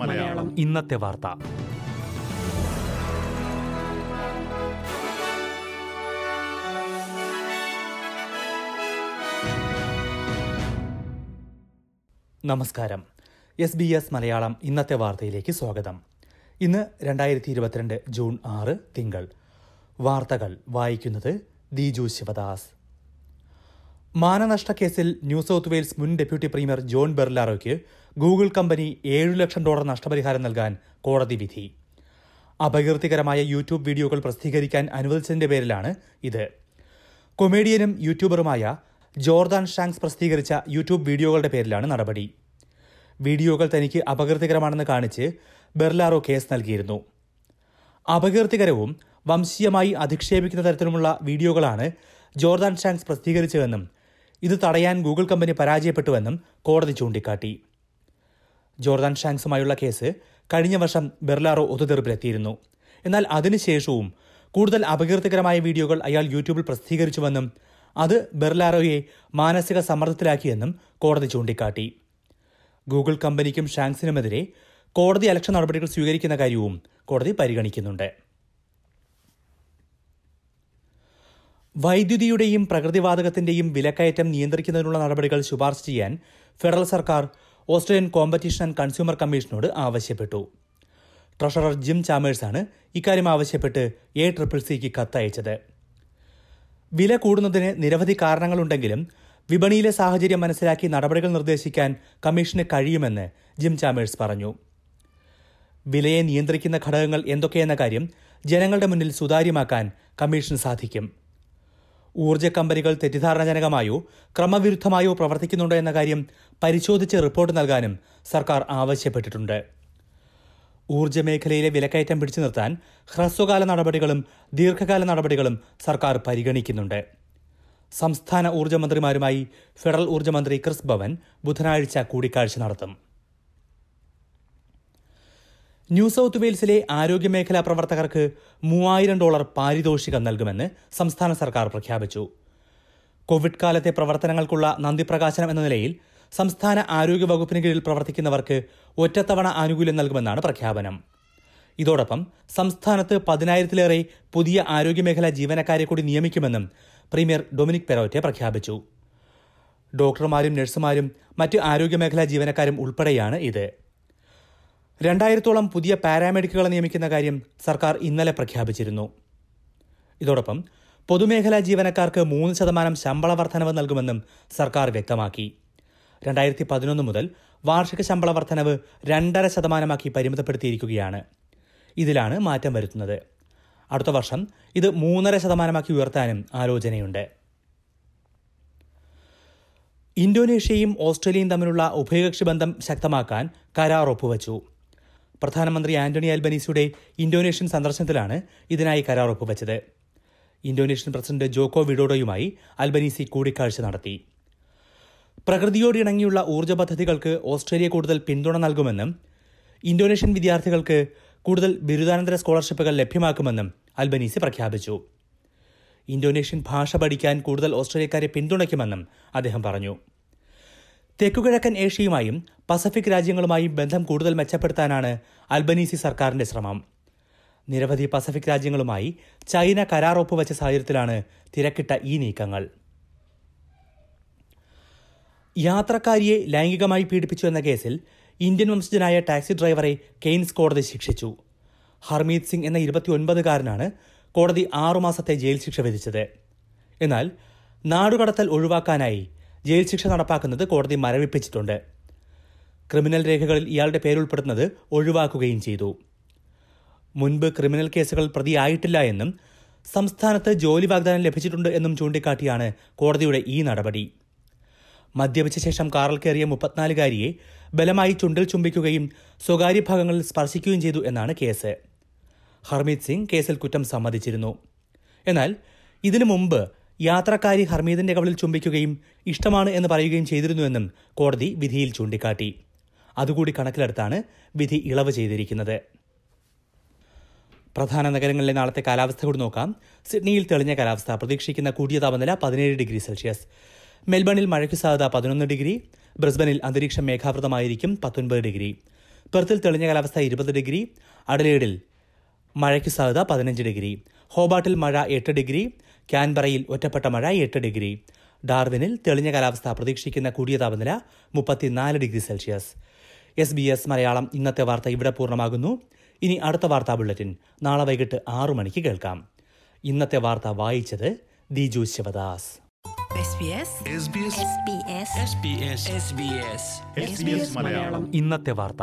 മലയാളം. ഇന്നത്തെ വാർത്ത. നമസ്കാരം. എസ് ബി എസ് മലയാളം ഇന്നത്തെ വാർത്തയിലേക്ക് സ്വാഗതം. ഇന്ന് രണ്ടായിരത്തി ഇരുപത്തിരണ്ട് ജൂൺ ആറ് തിങ്കൾ. വാർത്തകൾ വായിക്കുന്നത് ദിജു ശിവദാസ്. മാനനഷ്ട കേസിൽ ന്യൂ സൗത്ത് വെയിൽസ് മുൻ ഡെപ്യൂട്ടി പ്രീമിയർ ജോൺ ബെർലാറോയ്ക്ക് ഗൂഗിൾ കമ്പനി ഏഴു ലക്ഷം ഡോളർ നഷ്ടപരിഹാരം നൽകാൻ കോടതി വിധി. അപകീർത്തികരമായ യൂട്യൂബ് വീഡിയോകൾ പ്രസിദ്ധീകരിക്കാൻ അനുവദിച്ചതിന്റെ പേരിലാണ് ഇത്. കൊമേഡിയനും യൂട്യൂബറുമായ ജോർദാൻ ഷാങ്സ് പ്രസിദ്ധീകരിച്ച യൂട്യൂബ് വീഡിയോകളുടെ പേരിലാണ് നടപടി. വീഡിയോകൾ തനിക്ക് അപകീർത്തികരമാണെന്ന് കാണിച്ച് ബെർലാറോ കേസ് നൽകിയിരുന്നു. അപകീർത്തികരവും വംശീയമായി അധിക്ഷേപിക്കുന്ന തരത്തിലുമുള്ള വീഡിയോകളാണ് ജോർദാൻ ഷാങ്സ് പ്രസിദ്ധീകരിച്ചതെന്നും ഇത് തടയാൻ ഗൂഗിൾ കമ്പനി പരാജയപ്പെട്ടുവെന്നും കോടതി ചൂണ്ടിക്കാട്ടി. ജോർദാൻ ഷാങ്സുമായുള്ള കേസ് കഴിഞ്ഞ വർഷം ബെർലാറോ ഒത്തുതീർപ്പിലെത്തിയിരുന്നു. എന്നാൽ അതിനുശേഷവും കൂടുതൽ അപകീർത്തികരമായ വീഡിയോകൾ അയാൾ യൂട്യൂബിൽ പ്രസിദ്ധീകരിച്ചുവെന്നും അത് ബെർലാറോയെ മാനസിക സമ്മർദ്ദത്തിലാക്കിയെന്നും കോടതി ചൂണ്ടിക്കാട്ടി. ഗൂഗിൾ കമ്പനിക്കും ഷാങ്സിനുമെതിരെ കോടതി അലക്ഷ്യ നടപടികൾ സ്വീകരിക്കുന്ന കാര്യവും കോടതി പരിഗണിക്കുന്നുണ്ട്. വൈദ്യുതിയുടെയും പ്രകൃതിവാതകത്തിന്റെയും വിലക്കയറ്റം നിയന്ത്രിക്കുന്നതിനുള്ള നടപടികൾ ശുപാർശ ചെയ്യാൻ ഫെഡറൽ സർക്കാർ ഓസ്ട്രേലിയൻ കോമ്പറ്റീഷൻ ആൻഡ് കൺസ്യൂമർ കമ്മീഷനോട് ആവശ്യപ്പെട്ടു. ട്രഷറർ ജിം ചാമേഴ്സാണ് ഇക്കാര്യം ആവശ്യപ്പെട്ട് എ ട്രിപ്പിൾ സിക്ക് കത്തയച്ചത്. വില കൂടുന്നതിന് നിരവധി കാരണങ്ങളുണ്ടെങ്കിലും വിപണിയിലെ സാഹചര്യം മനസ്സിലാക്കി നടപടികൾ നിർദ്ദേശിക്കാൻ കമ്മീഷന് കഴിയുമെന്ന് ജിം ചാമേഴ്സ് പറഞ്ഞു. വിലയെ നിയന്ത്രിക്കുന്ന ഘടകങ്ങൾ എന്തൊക്കെയെന്ന കാര്യം ജനങ്ങളുടെ മുന്നിൽ സുതാര്യമാക്കാൻ കമ്മീഷന് സാധിക്കും. ഊർജ കമ്പനികൾ തെറ്റിദ്ധാരണജനകമായോ ക്രമവിരുദ്ധമായോ പ്രവർത്തിക്കുന്നുണ്ടോ എന്ന കാര്യം പരിശോധിച്ച് റിപ്പോർട്ട് നൽകാനും സർക്കാർ ആവശ്യപ്പെട്ടിട്ടുണ്ട്. ഊർജ മേഖലയിലെ വിലക്കയറ്റം പിടിച്ചു നിർത്താൻ ഹ്രസ്വകാല നടപടികളും ദീർഘകാല നടപടികളും സർക്കാർ പരിഗണിക്കുന്നുണ്ട്. സംസ്ഥാന ഊർജമന്ത്രിമാരുമായി ഫെഡറൽ ഊർജമന്ത്രി ക്രിസ് ഭവൻ ബുധനാഴ്ച കൂടിക്കാഴ്ച നടത്തും. ന്യൂ സൗത്ത് വെയിൽസിലെ ആരോഗ്യമേഖലാ പ്രവർത്തകർക്ക് മൂവായിരം ഡോളർ പാരിതോഷികം നൽകുമെന്ന് സംസ്ഥാന സർക്കാർ പ്രഖ്യാപിച്ചു. കോവിഡ് കാലത്തെ പ്രവർത്തനങ്ങൾക്കുള്ള നന്ദി പ്രകാശനം എന്ന നിലയിൽ സംസ്ഥാന ആരോഗ്യ വകുപ്പിന് കീഴിൽ പ്രവർത്തിക്കുന്നവർക്ക് ഒറ്റത്തവണ ആനുകൂല്യം നൽകുമെന്നാണ് പ്രഖ്യാപനം. ഇതോടൊപ്പം സംസ്ഥാനത്ത് പതിനായിരത്തിലേറെ പുതിയ ആരോഗ്യമേഖലാ ജീവനക്കാരെ കൂടി നിയമിക്കുമെന്നും പ്രീമിയർ ഡൊമിനിക് പെരോറ്റെ പ്രഖ്യാപിച്ചു. ഡോക്ടർമാരും നഴ്സുമാരും മറ്റ് ആരോഗ്യമേഖലാ ജീവനക്കാരും ഉൾപ്പെടെയാണ് ഇത്. രണ്ടായിരത്തോളം പുതിയ പാരാമെഡിക്കുകളെ നിയമിക്കുന്ന കാര്യം സർക്കാർ ഇന്നലെ പ്രഖ്യാപിച്ചിരുന്നു. ഇതോടൊപ്പം പൊതുമേഖലാ ജീവനക്കാർക്ക് മൂന്ന് ശതമാനം ശമ്പള വർധനവ് നൽകുമെന്നും സർക്കാർ വ്യക്തമാക്കി. രണ്ടായിരത്തി പതിനൊന്ന് മുതൽ വാർഷിക ശമ്പള വർധനവ് രണ്ടര ശതമാനമാക്കി പരിമിതപ്പെടുത്തിയിരിക്കുകയാണ്. ഇതിലാണ് മാറ്റം വരുത്തുന്നത്. അടുത്ത വർഷം ഇത് മൂന്നര ശതമാനമാക്കി ഉയർത്താനും ആലോചനയുണ്ട്. ഇന്തോനേഷ്യയും ഓസ്ട്രേലിയയും തമ്മിലുള്ള ഉഭയകക്ഷി ബന്ധം ശക്തമാക്കാൻ കരാർ ഒപ്പുവച്ചു. പ്രധാനമന്ത്രി ആന്റണി അൽബനീസിയുടെ ഇന്തോനേഷ്യൻ സന്ദർശനത്തിലാണ് ഇതിനായി കരാർ ഒപ്പുവച്ചത് ഇന്തോനേഷ്യൻ പ്രസിഡന്റ് ജോക്കോ വിഡോഡോയുമായി അൽബനീസി കൂടിക്കാഴ്ച നടത്തി. പ്രകൃതിയോട് ഇണങ്ങിയുള്ള ഊർജ പദ്ധതികൾക്ക് ഓസ്ട്രേലിയ കൂടുതൽ പിന്തുണ നൽകുമെന്നും ഇന്തോനേഷ്യൻ വിദ്യാർത്ഥികൾക്ക് കൂടുതൽ ബിരുദാനന്തര സ്കോളർഷിപ്പുകൾ ലഭ്യമാക്കുമെന്നും അൽബനീസി പ്രഖ്യാപിച്ചു. ഇന്തോനേഷ്യൻ ഭാഷ പഠിക്കാൻ കൂടുതൽ ഓസ്ട്രേലിയക്കാരെ പിന്തുണയ്ക്കുമെന്നും അദ്ദേഹം പറഞ്ഞു. തെക്കുകിഴക്കൻ ഏഷ്യയുമായും പസഫിക് രാജ്യങ്ങളുമായും ബന്ധം കൂടുതൽ മെച്ചപ്പെടുത്താനാണ് അൽബനീസി സർക്കാരിന്റെ ശ്രമം. നിരവധി പസഫിക് രാജ്യങ്ങളുമായി ചൈന കരാർ ഒപ്പുവച്ച സാഹചര്യത്തിലാണ് തിരക്കിട്ട ഈ നീക്കങ്ങൾ. യാത്രക്കാരിയെ ലൈംഗികമായി പീഡിപ്പിച്ചു എന്ന കേസിൽ ഇന്ത്യൻ വംശജനായ ടാക്സി ഡ്രൈവറെ കെയ്ൻസ് കോടതി ശിക്ഷിച്ചു. ഹർമീത് സിംഗ് എന്ന ഇരുപത്തിയൊൻപതുകാരനാണ് കോടതി ആറുമാസത്തെ ജയിൽ ശിക്ഷ വിധിച്ചത്. എന്നാൽ നാടുകടത്തൽ ഒഴിവാക്കാനായി ജയിൽ ശിക്ഷ നടപ്പാക്കുന്നത് കോടതി മരവിപ്പിച്ചിട്ടുണ്ട്. ക്രിമിനൽ രേഖകളിൽ ഇയാളുടെ പേരുൾപ്പെടുന്നത് ഒഴിവാക്കുകയും ചെയ്തു. മുൻപ് ക്രിമിനൽ കേസുകൾ പ്രതിയായിട്ടില്ല എന്നും സംസ്ഥാനത്ത് ജോലി വാഗ്ദാനം ലഭിച്ചിട്ടുണ്ട് എന്നും ചൂണ്ടിക്കാട്ടിയാണ് കോടതിയുടെ ഈ നടപടി. മദ്യപിച്ച ശേഷം കാറിൽ കയറിയ മുപ്പത്തിനാലുകാരിയെ ബലമായി ചുണ്ടിൽ ചുംബിക്കുകയും സ്വകാര്യ ഭാഗങ്ങളിൽ സ്പർശിക്കുകയും ചെയ്തു എന്നാണ് കേസ്. ഹർമീത് സിംഗ് കേസിൽ കുറ്റം സമ്മതിച്ചിരുന്നു. എന്നാൽ ഇതിനു മുമ്പ് യാത്രക്കാരി ഹർമീദിന്റെ കവളിൽ ചുംബിക്കുകയും ഇഷ്ടമാണ് എന്ന് പറയുകയും ചെയ്തിരുന്നുവെന്നും കോടതി വിധിയിൽ ചൂണ്ടിക്കാട്ടി. അതുകൂടി കണക്കിലെടുത്താണ് വിധി ഇളവ് ചെയ്തിരിക്കുന്നത്. പ്രധാന നഗരങ്ങളിലെ നാളത്തെ കാലാവസ്ഥ കൂടി നോക്കാം. സിഡ്നിയിൽ തെളിഞ്ഞ കാലാവസ്ഥ. പ്രതീക്ഷിക്കുന്ന കൂടിയ താപനില പതിനേഴ് ഡിഗ്രി സെൽഷ്യസ്. മെൽബണിൽ മഴയ്ക്ക് സാധ്യത പതിനൊന്ന് ഡിഗ്രി. ബ്രിസ്ബനിൽ അന്തരീക്ഷം മേഘാവൃതമായിരിക്കും പത്തൊൻപത് ഡിഗ്രി. പെർത്തിൽ തെളിഞ്ഞ കാലാവസ്ഥ ഇരുപത് ഡിഗ്രി. അഡലേഡിൽ മഴയ്ക്ക് സാധ്യത പതിനഞ്ച് ഡിഗ്രി. ഹോബാട്ടിൽ മഴ എട്ട് ഡിഗ്രി. ക്യാൻബറയിൽ ഒറ്റപ്പെട്ട മഴ എട്ട് ഡിഗ്രി. ഡാർവിനിൽ തെളിഞ്ഞ കാലാവസ്ഥ പ്രതീക്ഷിക്കുന്ന കൂടിയ താപനില മുപ്പത്തിനാല് degree Celsius. S B S Malayalam ഇന്നത്തെ വാർത്ത ഇവിടെ പൂർണമാകുന്നു. ഇനി അടുത്ത വാർത്താ ബുള്ളറ്റിൻ. നാളെ വൈകിട്ട് ആറു മണിക്ക് കേൾക്കാം. ഇന്നത്തെ വാർത്ത വായിച്ചത് Diju Sivadas. SBS SBS SBS SBS SBS ഇന്നത്തെ വാർത്ത.